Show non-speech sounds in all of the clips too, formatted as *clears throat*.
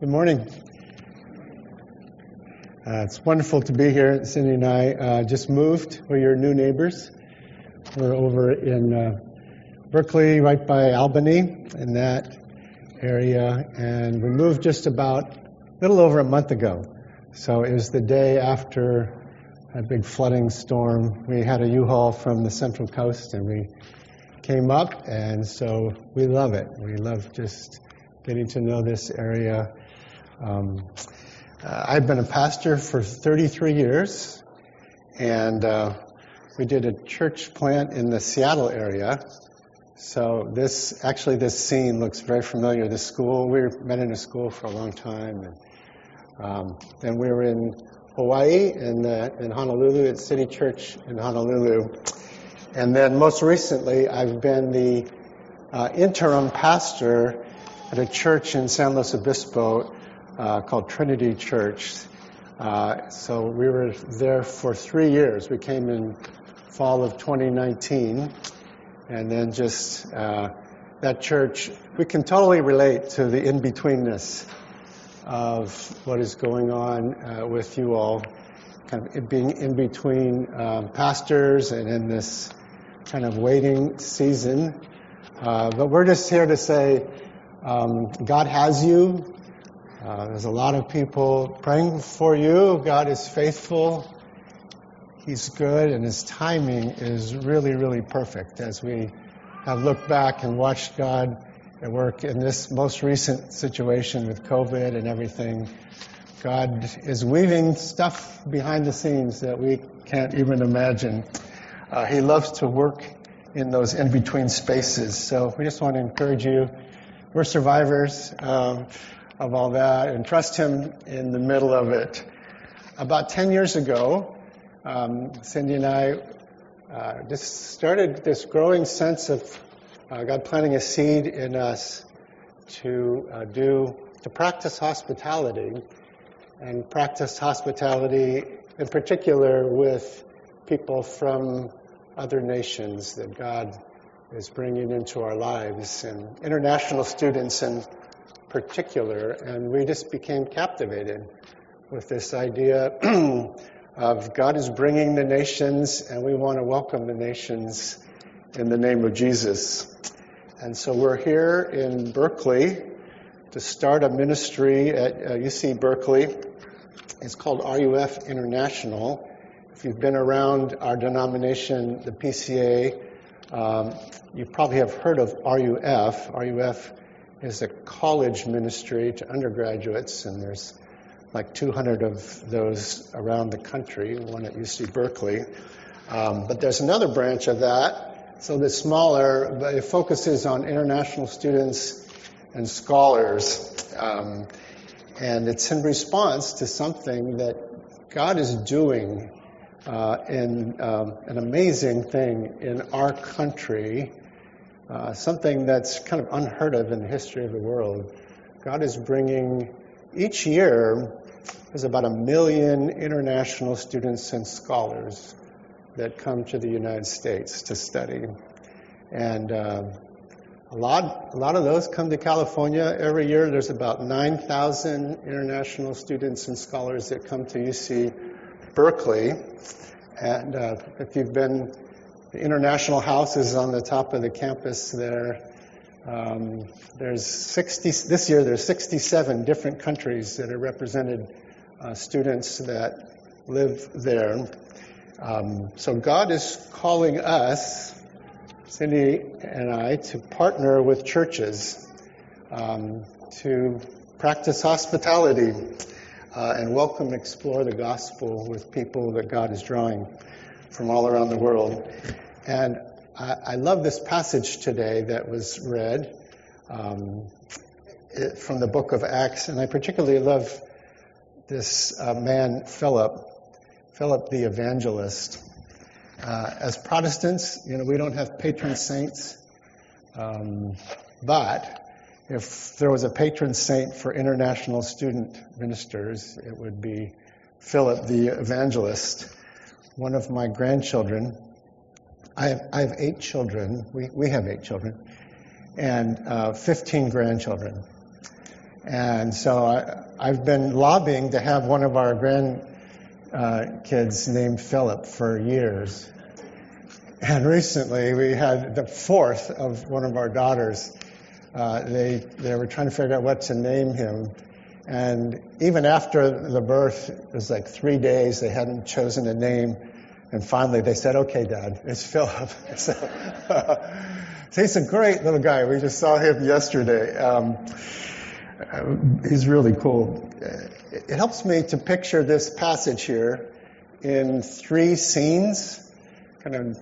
Good morning. Uh, it's wonderful to be here. Cindy and I uh, just moved. We're your new neighbors. We're over in uh, Berkeley, right by Albany, in that area, and we moved just about a little over a month ago. So it was the day after a big flooding storm. We had a U-Haul from the Central Coast, and we came up, and so we love it. We love just getting to know this area. Um, uh, I've been a pastor for 33 years, and uh, we did a church plant in the Seattle area. So this, actually, this scene looks very familiar. This school, we met in a school for a long time, and um, then we were in Hawaii in, uh, in Honolulu at City Church in Honolulu, and then most recently, I've been the uh, interim pastor at a church in San Luis Obispo uh, called Trinity Church. Uh, so we were there for three years. We came in fall of 2019, and then just uh, that church. We can totally relate to the in-betweenness of what is going on uh, with you all, kind of being in between um, pastors and in this kind of waiting season. Uh, but we're just here to say um, God has you. Uh, there's a lot of people praying for you. God is faithful. He's good, and His timing is really, really perfect as we have looked back and watched God at work in this most recent situation with COVID and everything. God is weaving stuff behind the scenes that we can't even imagine. Uh, he loves to work in those in between spaces. So we just want to encourage you we're survivors um, of all that and trust Him in the middle of it. About 10 years ago, um, Cindy and I uh, just started this growing sense of uh, God planting a seed in us to uh, do, to practice hospitality and practice hospitality in particular with people from other nations that God is bringing into our lives, and international students in particular. And we just became captivated with this idea *clears throat* of God is bringing the nations, and we want to welcome the nations in the name of Jesus. And so we're here in Berkeley to start a ministry at uh, UC Berkeley. It's called RUF International. If you've been around our denomination, the PCA, um, you probably have heard of RUF. RUF is a college ministry to undergraduates, and there's like 200 of those around the country, one at UC Berkeley. Um, but there's another branch of that, so it's smaller, but it focuses on international students and scholars. Um, and it's in response to something that God is doing uh, in um, an amazing thing in our country, uh, something that's kind of unheard of in the history of the world. God is bringing, each year, there's about a million international students and scholars that come to the United States to study. And uh, a lot, a lot of those come to California every year. There's about 9,000 international students and scholars that come to UC Berkeley. And uh, if you've been, the International House is on the top of the campus there. Um, there's 60, this year there's 67 different countries that are represented, uh, students that live there. Um, so God is calling us, Cindy and I, to partner with churches um, to practice hospitality uh, and welcome explore the gospel with people that God is drawing from all around the world. And I, I love this passage today that was read um, it, from the book of Acts, and I particularly love this uh, man, Philip, Philip the evangelist. Uh, as Protestants, you know, we don't have patron saints, um, but if there was a patron saint for international student ministers, it would be Philip the evangelist, one of my grandchildren. I have, I have eight children. We, we have eight children, and uh, 15 grandchildren. And so I, I've been lobbying to have one of our grandkids named Philip for years. And recently we had the fourth of one of our daughters. Uh, they, they were trying to figure out what to name him. And even after the birth, it was like three days, they hadn't chosen a name. And finally they said, okay, Dad, it's Philip. *laughs* so, he's a great little guy. We just saw him yesterday. Um, he's really cool. It helps me to picture this passage here in three scenes, kind of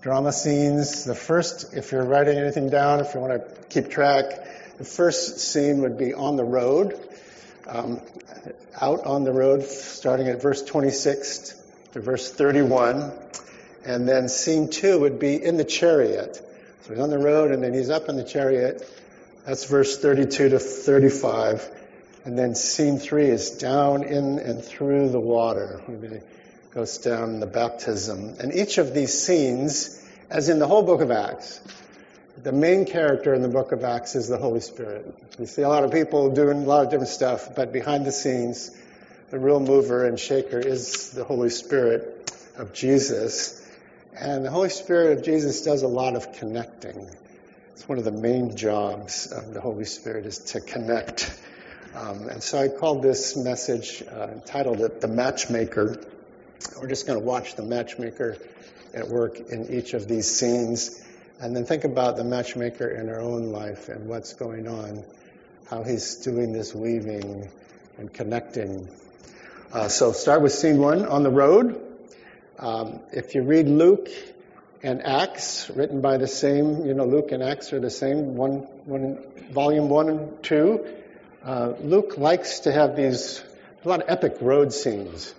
drama scenes. The first, if you're writing anything down, if you want to keep track, the first scene would be on the road, um, out on the road, starting at verse 26 to verse 31. And then scene two would be in the chariot. So he's on the road and then he's up in the chariot. That's verse 32 to 35. And then scene three is down in and through the water. He goes down the baptism. And each of these scenes, as in the whole book of Acts, the main character in the book of Acts is the Holy Spirit. You see a lot of people doing a lot of different stuff, but behind the scenes, the real mover and shaker is the Holy Spirit of Jesus. And the Holy Spirit of Jesus does a lot of connecting. It's one of the main jobs of the Holy Spirit is to connect. Um, and so I called this message, uh, titled it The Matchmaker. We're just going to watch the matchmaker at work in each of these scenes and then think about the matchmaker in our own life and what's going on, how he's doing this weaving and connecting. Uh, so start with scene one on the road. Um, if you read Luke and Acts, written by the same, you know, Luke and Acts are the same, one, one, volume one and two. Uh, Luke likes to have these, a lot of epic road scenes.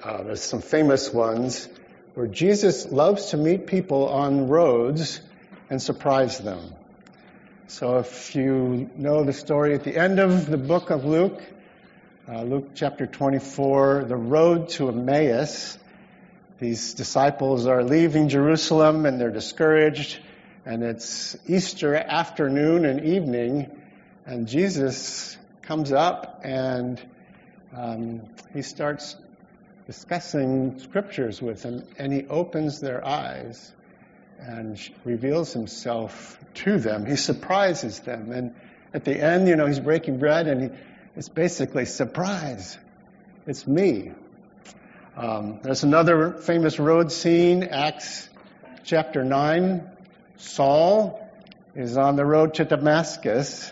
Uh, there's some famous ones where Jesus loves to meet people on roads and surprise them. So if you know the story at the end of the book of Luke, uh, Luke chapter 24, the road to Emmaus, these disciples are leaving Jerusalem and they're discouraged, and it's Easter afternoon and evening, and Jesus comes up and um, he starts discussing scriptures with them, and he opens their eyes and reveals himself to them. He surprises them. And at the end, you know, he's breaking bread and he, it's basically surprise. It's me. Um, there's another famous road scene, Acts chapter 9. Saul is on the road to Damascus,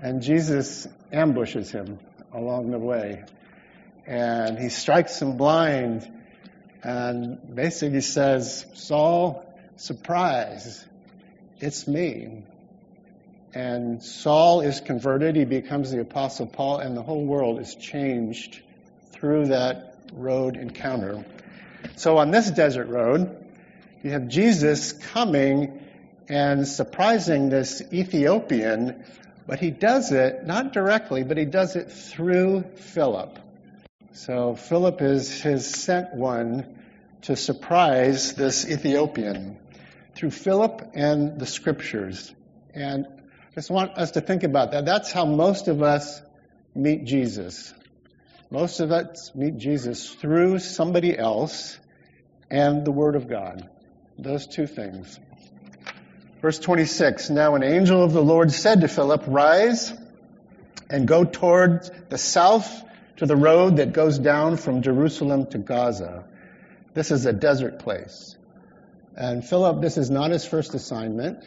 and Jesus ambushes him along the way and he strikes him blind and basically says, Saul, surprise, it's me. And Saul is converted, he becomes the Apostle Paul, and the whole world is changed through that road encounter. So on this desert road, you have Jesus coming and surprising this Ethiopian, but he does it not directly, but he does it through Philip. So Philip is his sent one to surprise this Ethiopian through Philip and the scriptures. And just want us to think about that. That's how most of us meet Jesus. Most of us meet Jesus through somebody else and the Word of God. Those two things. Verse 26 Now an angel of the Lord said to Philip, Rise and go toward the south to the road that goes down from Jerusalem to Gaza. This is a desert place. And Philip, this is not his first assignment.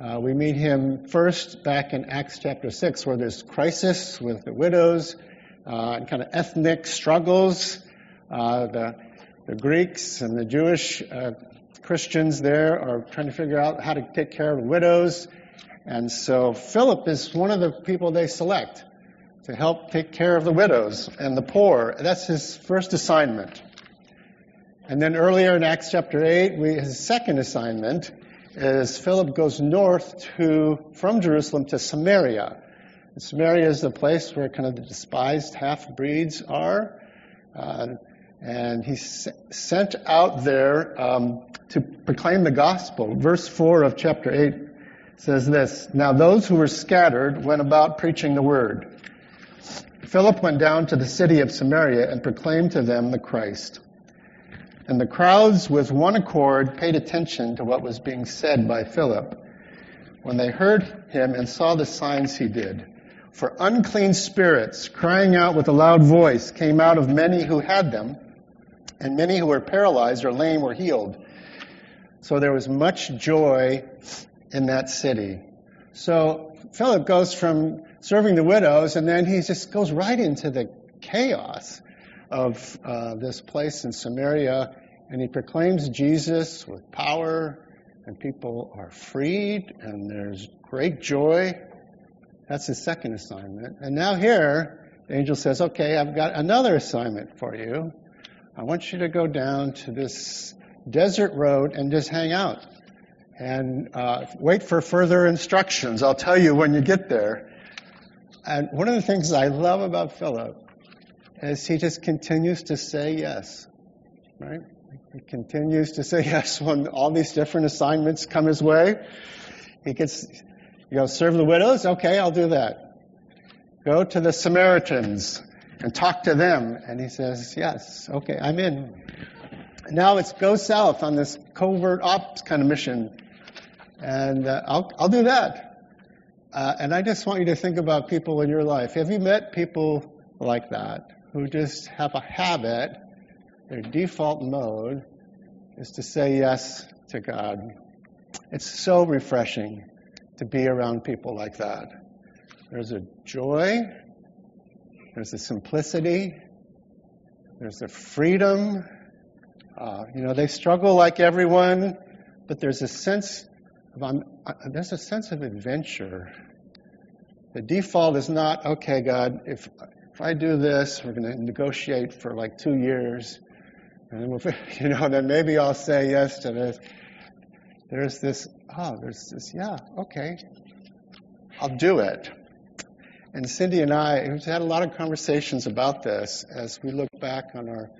Uh, we meet him first back in Acts chapter 6, where there's crisis with the widows uh, and kind of ethnic struggles. Uh, the, the, Greeks and the Jewish uh, Christians there are trying to figure out how to take care of the widows. And so Philip is one of the people they select to help take care of the widows and the poor. That's his first assignment. And then earlier in Acts chapter 8, we, his second assignment is Philip goes north to, from Jerusalem to Samaria. And Samaria is the place where kind of the despised half breeds are. Uh, and he's sent out there um, to proclaim the gospel. Verse 4 of chapter 8 says this Now those who were scattered went about preaching the word. Philip went down to the city of Samaria and proclaimed to them the Christ. And the crowds, with one accord, paid attention to what was being said by Philip when they heard him and saw the signs he did. For unclean spirits, crying out with a loud voice, came out of many who had them, and many who were paralyzed or lame were healed. So there was much joy in that city. So Philip goes from serving the widows, and then he just goes right into the chaos of uh, this place in Samaria, and he proclaims Jesus with power, and people are freed, and there's great joy. That's his second assignment. And now here, the angel says, Okay, I've got another assignment for you. I want you to go down to this desert road and just hang out and uh, wait for further instructions. I'll tell you when you get there. And one of the things I love about Philip is he just continues to say yes, right? He continues to say *laughs* yes when all these different assignments come his way. He gets, you know, serve the widows. Okay, I'll do that. Go to the Samaritans and talk to them. And he says, yes, okay, I'm in. Now it's go south on this covert ops kind of mission. And uh, I'll, I'll do that. Uh, and I just want you to think about people in your life. Have you met people like that who just have a habit, their default mode is to say yes to God? It's so refreshing to be around people like that. There's a joy, there's a simplicity, there's a freedom. Uh, you know, they struggle like everyone, but there's a sense of, um, uh, there's a sense of adventure. The default is not, okay, God, if, if I do this, we're going to negotiate for like two years, and then *laughs* you know, then maybe I'll say yes to this. There's this, oh, there's this, yeah, okay, I'll do it. And Cindy and I, we've had a lot of conversations about this as we look back on our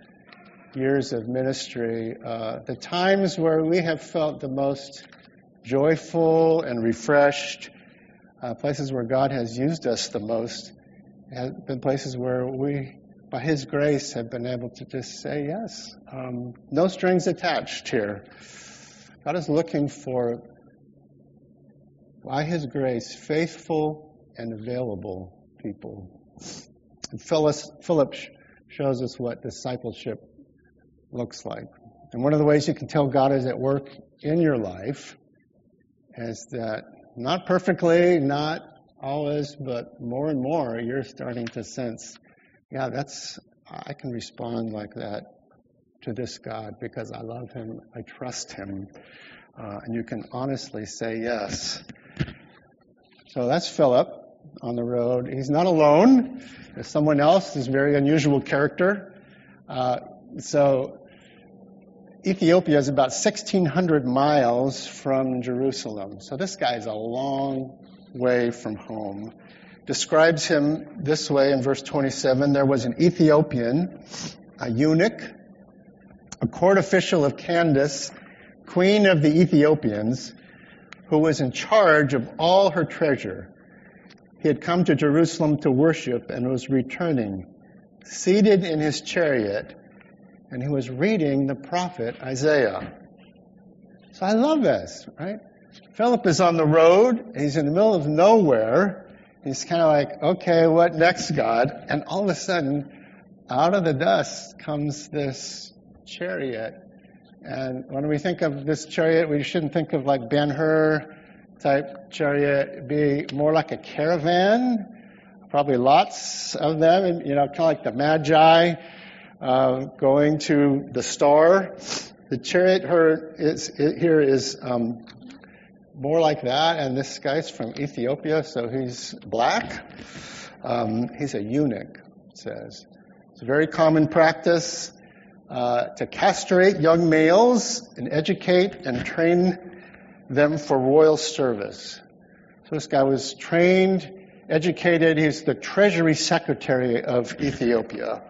years of ministry. Uh, the times where we have felt the most joyful and refreshed, uh, places where God has used us the most, have been places where we, by His grace, have been able to just say yes. Um, no strings attached here. God is looking for, by His grace, faithful and available people. And Philip shows us what discipleship looks like. And one of the ways you can tell God is at work in your life is that not perfectly, not always, but more and more you're starting to sense, yeah, that's, I can respond like that to this God because I love Him, I trust Him, uh, and you can honestly say yes. So that's Philip on the road. He's not alone. There's someone else, this very unusual character. Uh, so Ethiopia is about 1,600 miles from Jerusalem. So this guy is a long way from home. Describes him this way in verse 27 there was an Ethiopian, a eunuch, a court official of Candace, queen of the Ethiopians, who was in charge of all her treasure. He had come to Jerusalem to worship and was returning, seated in his chariot and he was reading the prophet Isaiah. So I love this, right? Philip is on the road, he's in the middle of nowhere. He's kind of like, okay, what next, God? And all of a sudden, out of the dust comes this chariot. And when we think of this chariot, we shouldn't think of like Ben Hur type chariot. Be more like a caravan, probably lots of them, and, you know, kind of like the Magi uh, going to the star. The chariot here is, here is um, more like that, and this guy's from Ethiopia, so he's black. Um, he's a eunuch, says. It's a very common practice uh, to castrate young males and educate and train them for royal service. So this guy was trained, educated. He's the treasury secretary of Ethiopia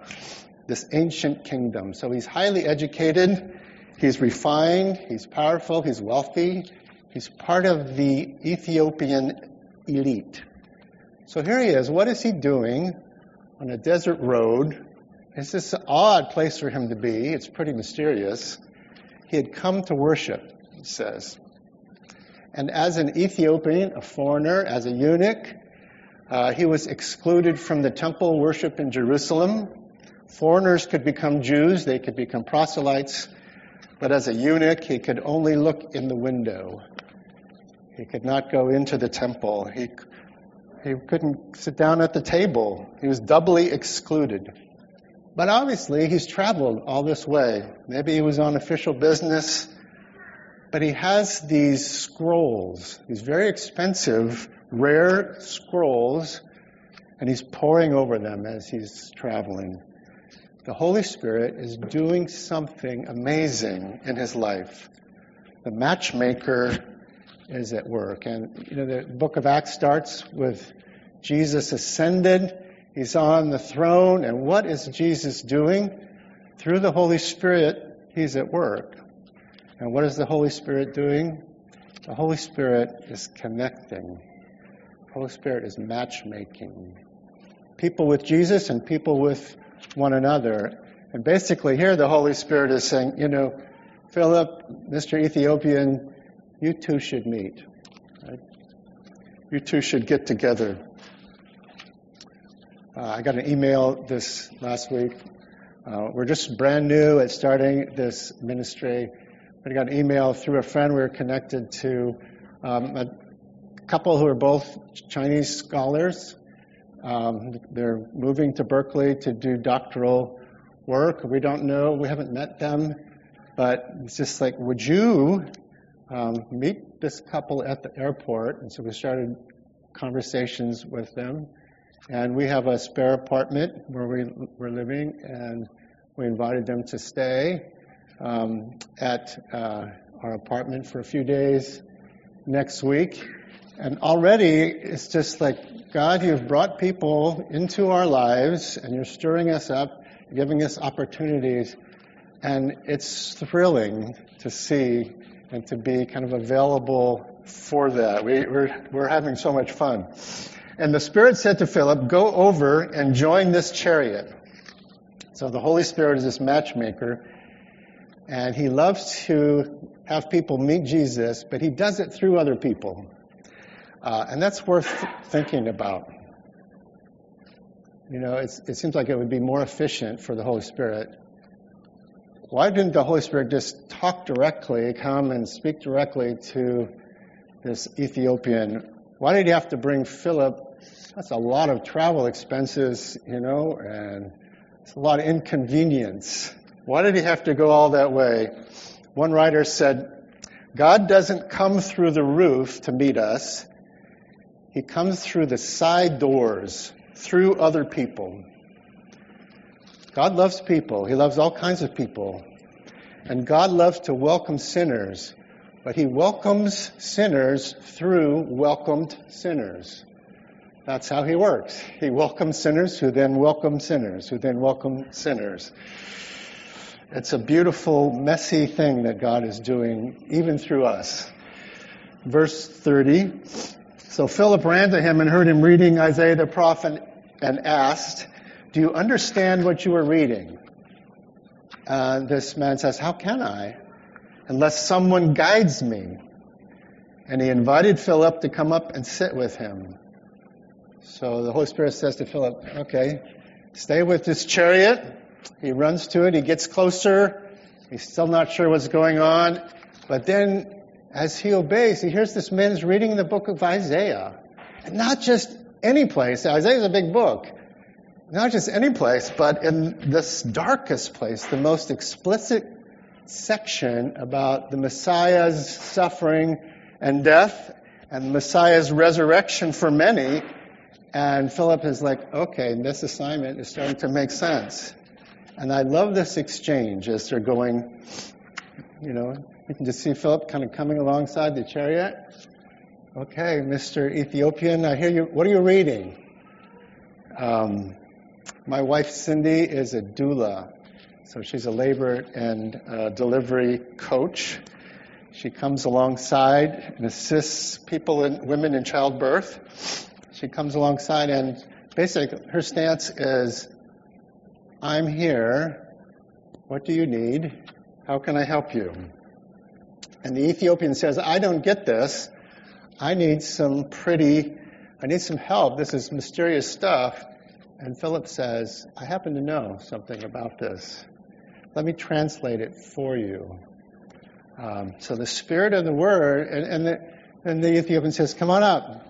this ancient kingdom. So he's highly educated, he's refined, he's powerful, he's wealthy, He's part of the Ethiopian elite. So here he is. What is he doing on a desert road? It's this odd place for him to be. It's pretty mysterious. He had come to worship, it says. And as an Ethiopian, a foreigner, as a eunuch, uh, he was excluded from the temple worship in Jerusalem. Foreigners could become Jews, they could become proselytes, but as a eunuch, he could only look in the window. He could not go into the temple. He, he couldn't sit down at the table. He was doubly excluded. But obviously, he's traveled all this way. Maybe he was on official business, but he has these scrolls, these very expensive rare scrolls, and he's poring over them as he's traveling. The Holy Spirit is doing something amazing in his life. The matchmaker is at work. And, you know, the book of Acts starts with Jesus ascended, he's on the throne, and what is Jesus doing? Through the Holy Spirit, he's at work. And what is the Holy Spirit doing? The Holy Spirit is connecting. The Holy Spirit is matchmaking. People with Jesus and people with one another. And basically, here the Holy Spirit is saying, you know, Philip, Mr. Ethiopian, you two should meet. Right? You two should get together. Uh, I got an email this last week. Uh, we're just brand new at starting this ministry. I got an email through a friend we were connected to. Um, a couple who are both Chinese scholars. Um, they're moving to Berkeley to do doctoral work. We don't know, we haven't met them, but it's just like, would you um, meet this couple at the airport? And so we started conversations with them. And we have a spare apartment where we, we're living, and we invited them to stay um, at uh, our apartment for a few days next week. And already it's just like, God, you've brought people into our lives and you're stirring us up, giving us opportunities. And it's thrilling to see and to be kind of available for that. We, we're, we're having so much fun. And the Spirit said to Philip, Go over and join this chariot. So the Holy Spirit is this matchmaker, and he loves to have people meet Jesus, but he does it through other people. Uh, and that's worth thinking about. You know, it seems like it would be more efficient for the Holy Spirit. Why didn't the Holy Spirit just talk directly, come and speak directly to this Ethiopian? Why did he have to bring Philip? That's a lot of travel expenses, you know, and it's a lot of inconvenience. Why did he have to go all that way? One writer said, God doesn't come through the roof to meet us. He comes through the side doors, through other people. God loves people. He loves all kinds of people. And God loves to welcome sinners, but He welcomes sinners through welcomed sinners. That's how He works. He welcomes sinners who then welcome sinners, who then welcome sinners. It's a beautiful, messy thing that God is doing, even through us. Verse 30 so Philip ran to him and heard him reading Isaiah the prophet and asked, Do you understand what you are reading? Uh, this man says, How can I? Unless someone guides me. And he invited Philip to come up and sit with him. So the Holy Spirit says to Philip, Okay, stay with this chariot. He runs to it, he gets closer. He's still not sure what's going on. But then as he obeys, he hears this man's reading the book of Isaiah. And not just any place. Isaiah is a big book. Not just any place, but in this darkest place, the most explicit section about the Messiah's suffering and death and the Messiah's resurrection for many. And Philip is like, okay, this assignment is starting to make sense. And I love this exchange as they're going, you know, you can just see Philip kind of coming alongside the chariot. Okay, Mr. Ethiopian, I hear you. What are you reading? Um, my wife Cindy is a doula, so she's a labor and uh, delivery coach. She comes alongside and assists people and women in childbirth. She comes alongside and basically her stance is I'm here. What do you need? How can I help you? And the Ethiopian says, I don't get this. I need some pretty, I need some help. This is mysterious stuff. And Philip says, I happen to know something about this. Let me translate it for you. Um, so the spirit of the word, and, and, the, and the Ethiopian says, Come on up.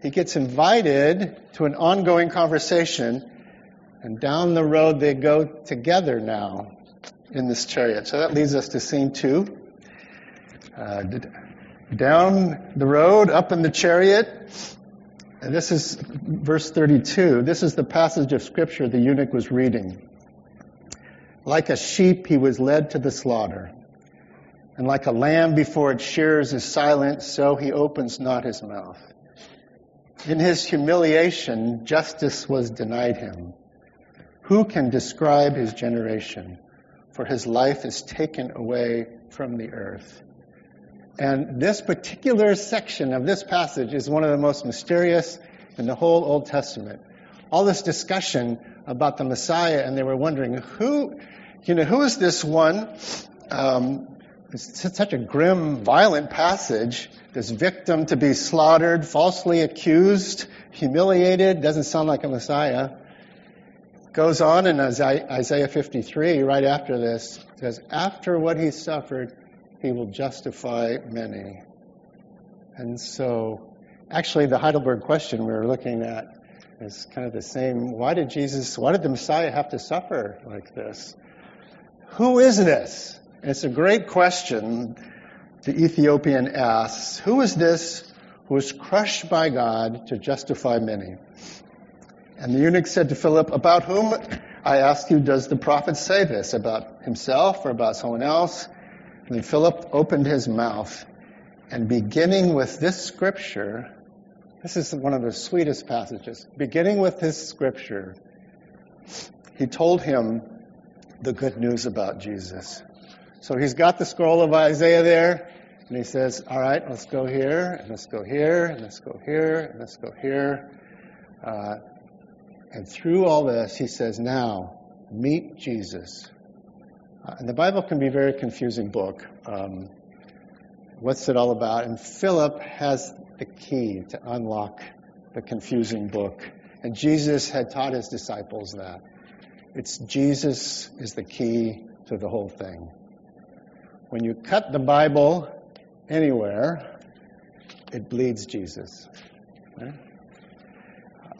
He gets invited to an ongoing conversation, and down the road they go together now in this chariot. So that leads us to scene two. Uh, down the road, up in the chariot, and this is verse 32. This is the passage of scripture the eunuch was reading. Like a sheep, he was led to the slaughter. And like a lamb before its shears is silent, so he opens not his mouth. In his humiliation, justice was denied him. Who can describe his generation? For his life is taken away from the earth. And this particular section of this passage is one of the most mysterious in the whole Old Testament. All this discussion about the Messiah, and they were wondering who, you know, who is this one? Um, it's such a grim, violent passage. This victim to be slaughtered, falsely accused, humiliated, doesn't sound like a Messiah. Goes on in Isaiah 53, right after this, says, After what he suffered, he will justify many. And so, actually, the Heidelberg question we were looking at is kind of the same. Why did Jesus, why did the Messiah have to suffer like this? Who is this? And it's a great question the Ethiopian asks. Who is this who is crushed by God to justify many? And the eunuch said to Philip, About whom, I ask you, does the prophet say this? About himself or about someone else? And Philip opened his mouth, and beginning with this scripture, this is one of the sweetest passages. Beginning with this scripture, he told him the good news about Jesus. So he's got the scroll of Isaiah there, and he says, All right, let's go here, and let's go here, and let's go here, and let's go here. Uh, and through all this, he says, Now, meet Jesus. Uh, and the Bible can be a very confusing book. Um, what's it all about? And Philip has the key to unlock the confusing book. And Jesus had taught his disciples that. It's Jesus is the key to the whole thing. When you cut the Bible anywhere, it bleeds Jesus. Right?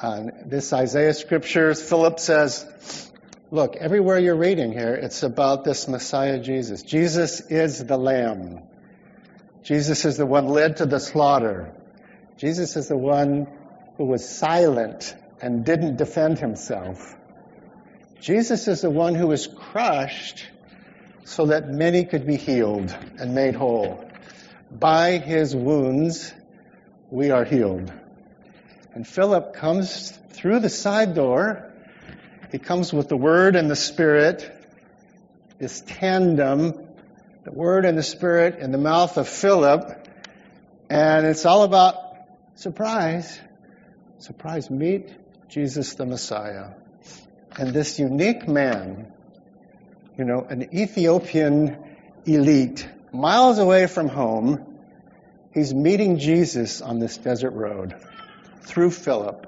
Uh, this Isaiah scripture, Philip says, Look, everywhere you're reading here, it's about this Messiah Jesus. Jesus is the Lamb. Jesus is the one led to the slaughter. Jesus is the one who was silent and didn't defend himself. Jesus is the one who was crushed so that many could be healed and made whole. By his wounds, we are healed. And Philip comes through the side door he comes with the Word and the Spirit, this tandem, the Word and the Spirit in the mouth of Philip, and it's all about surprise. Surprise, meet Jesus the Messiah. And this unique man, you know, an Ethiopian elite, miles away from home, he's meeting Jesus on this desert road through Philip.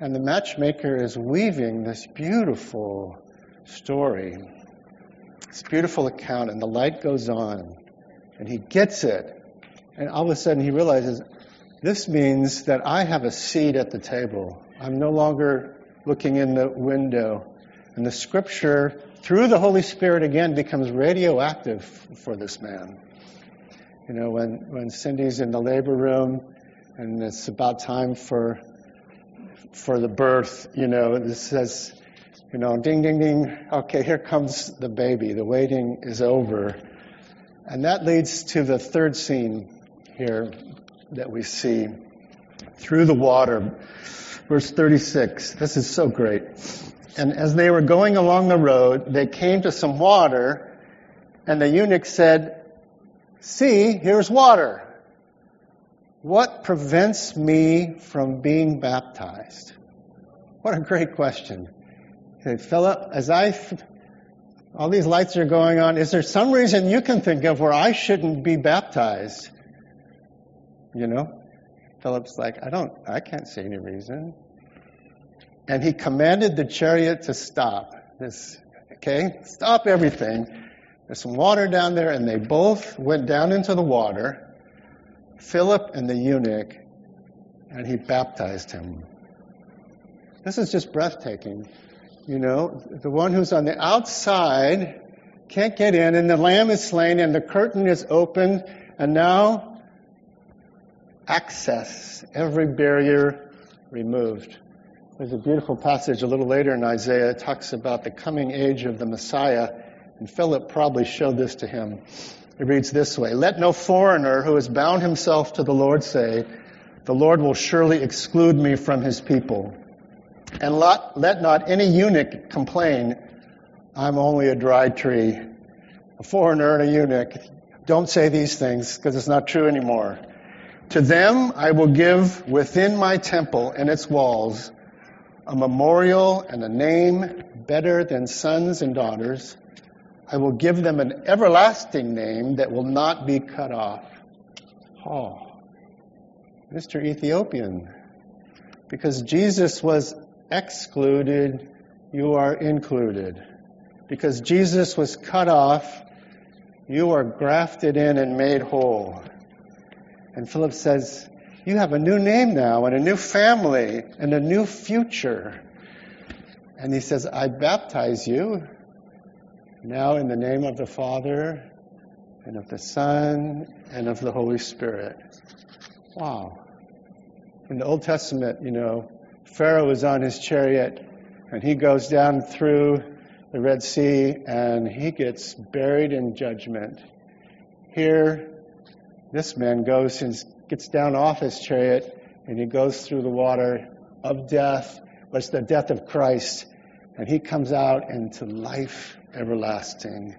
And the matchmaker is weaving this beautiful story, this beautiful account, and the light goes on, and he gets it. And all of a sudden he realizes this means that I have a seat at the table. I'm no longer looking in the window. And the scripture, through the Holy Spirit again, becomes radioactive for this man. You know, when, when Cindy's in the labor room and it's about time for for the birth, you know, it says, you know, ding, ding, ding, okay, here comes the baby. The waiting is over. And that leads to the third scene here that we see through the water. Verse 36. This is so great. And as they were going along the road, they came to some water, and the eunuch said, See, here's water. What prevents me from being baptized? What a great question. Philip, as I, all these lights are going on, is there some reason you can think of where I shouldn't be baptized? You know? Philip's like, I don't, I can't see any reason. And he commanded the chariot to stop. This, okay? Stop everything. There's some water down there, and they both went down into the water. Philip and the eunuch, and he baptized him. This is just breathtaking. You know, the one who's on the outside can't get in, and the lamb is slain, and the curtain is open, and now access, every barrier removed. There's a beautiful passage a little later in Isaiah. It talks about the coming age of the Messiah, and Philip probably showed this to him. It reads this way Let no foreigner who has bound himself to the Lord say, The Lord will surely exclude me from his people. And let, let not any eunuch complain, I'm only a dry tree. A foreigner and a eunuch, don't say these things because it's not true anymore. To them I will give within my temple and its walls a memorial and a name better than sons and daughters. I will give them an everlasting name that will not be cut off. Oh, Mr. Ethiopian. Because Jesus was excluded, you are included. Because Jesus was cut off, you are grafted in and made whole. And Philip says, You have a new name now, and a new family, and a new future. And he says, I baptize you now, in the name of the Father, and of the Son, and of the Holy Spirit. Wow. In the Old Testament, you know, Pharaoh is on his chariot, and he goes down through the Red Sea, and he gets buried in judgment. Here, this man goes and gets down off his chariot, and he goes through the water of death, but it's the death of Christ, and he comes out into life everlasting.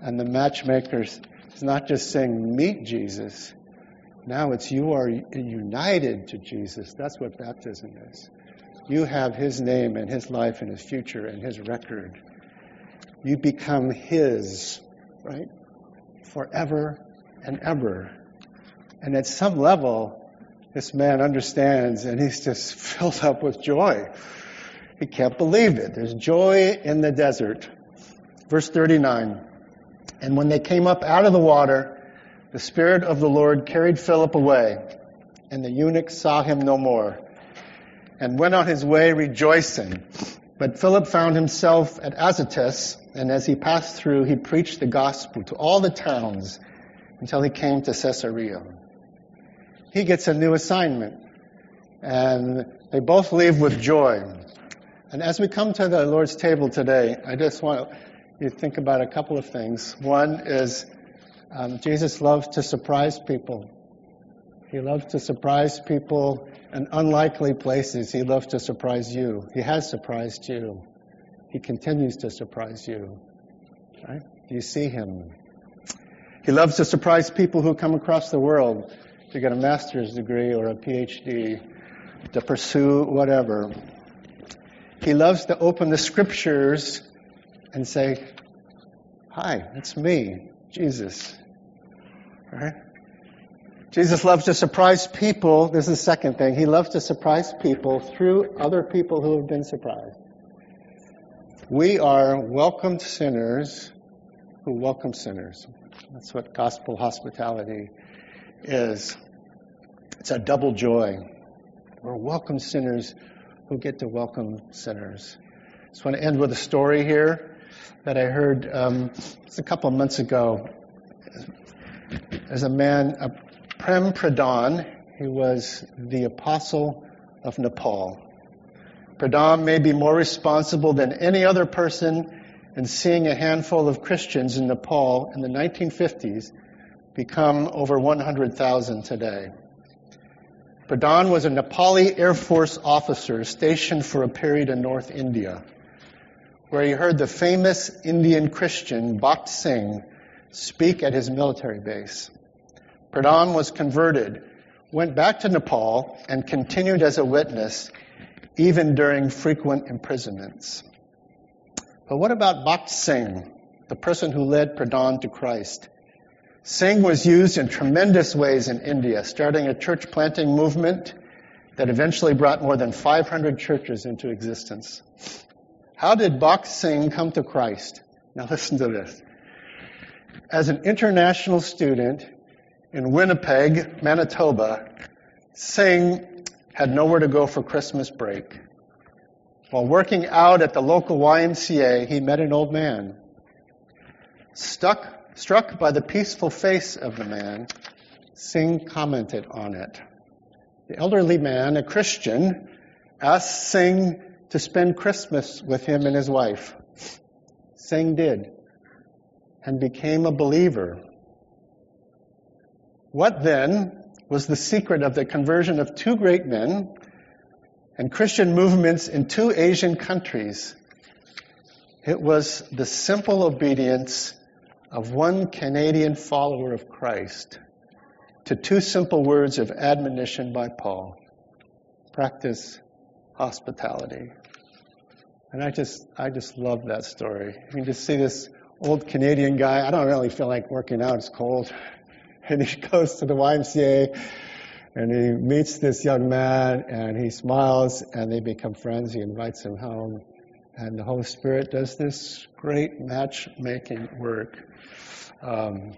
And the matchmaker is not just saying, meet Jesus. Now it's you are united to Jesus. That's what baptism is. You have his name and his life and his future and his record. You become his, right? Forever and ever. And at some level, this man understands and he's just *laughs* filled up with joy. He can't believe it. There's joy in the desert. Verse 39 And when they came up out of the water, the Spirit of the Lord carried Philip away, and the eunuch saw him no more, and went on his way rejoicing. But Philip found himself at Azotus, and as he passed through, he preached the gospel to all the towns until he came to Caesarea. He gets a new assignment, and they both leave with joy. And as we come to the Lord's table today, I just want you to think about a couple of things. One is um, Jesus loved to surprise people. He loved to surprise people in unlikely places. He loved to surprise you. He has surprised you. He continues to surprise you. Right? Do you see him? He loves to surprise people who come across the world to get a master's degree or a PhD, to pursue whatever. He loves to open the scriptures and say, Hi, it's me, Jesus. Jesus loves to surprise people. This is the second thing. He loves to surprise people through other people who have been surprised. We are welcomed sinners who welcome sinners. That's what gospel hospitality is. It's a double joy. We're welcome sinners who get to welcome sinners. I just want to end with a story here that I heard um, a couple of months ago. There's a man, a Prem Pradhan, he was the apostle of Nepal. Pradhan may be more responsible than any other person in seeing a handful of Christians in Nepal in the 1950s become over 100,000 today. Pradhan was a Nepali Air Force officer stationed for a period in North India where he heard the famous Indian Christian Bakht Singh speak at his military base. Pradhan was converted, went back to Nepal, and continued as a witness even during frequent imprisonments. But what about Bakht Singh, the person who led Pradhan to Christ? Singh was used in tremendous ways in India, starting a church planting movement that eventually brought more than 500 churches into existence. How did Bakht Singh come to Christ? Now *laughs* listen to this. As an international student in Winnipeg, Manitoba, Singh had nowhere to go for Christmas break. While working out at the local YMCA, he met an old man. Stuck, struck by the peaceful face of the man, Singh commented on it. The elderly man, a Christian, asked Singh to spend Christmas with him and his wife. Singh did and became a believer. What then was the secret of the conversion of two great men and Christian movements in two Asian countries? It was the simple obedience of one Canadian follower of Christ to two simple words of admonition by Paul practice hospitality. And I just, I just love that story. I mean, to see this old Canadian guy, I don't really feel like working out, it's cold. *laughs* And he goes to the YMCA and he meets this young man and he smiles and they become friends. He invites him home. And the Holy Spirit does this great matchmaking work. Um,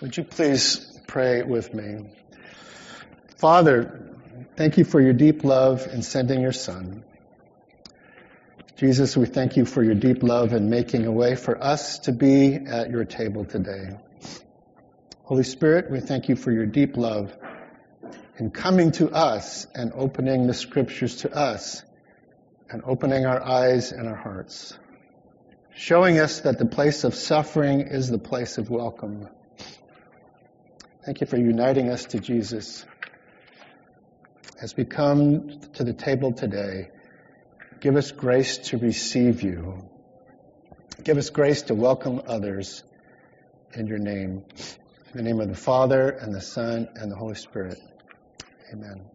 would you please pray with me? Father, thank you for your deep love in sending your Son. Jesus, we thank you for your deep love in making a way for us to be at your table today. Holy Spirit, we thank you for your deep love in coming to us and opening the scriptures to us and opening our eyes and our hearts, showing us that the place of suffering is the place of welcome Thank you for uniting us to Jesus. As we come to the table today, give us grace to receive you. Give us grace to welcome others in your name. In the name of the Father, and the Son, and the Holy Spirit. Amen.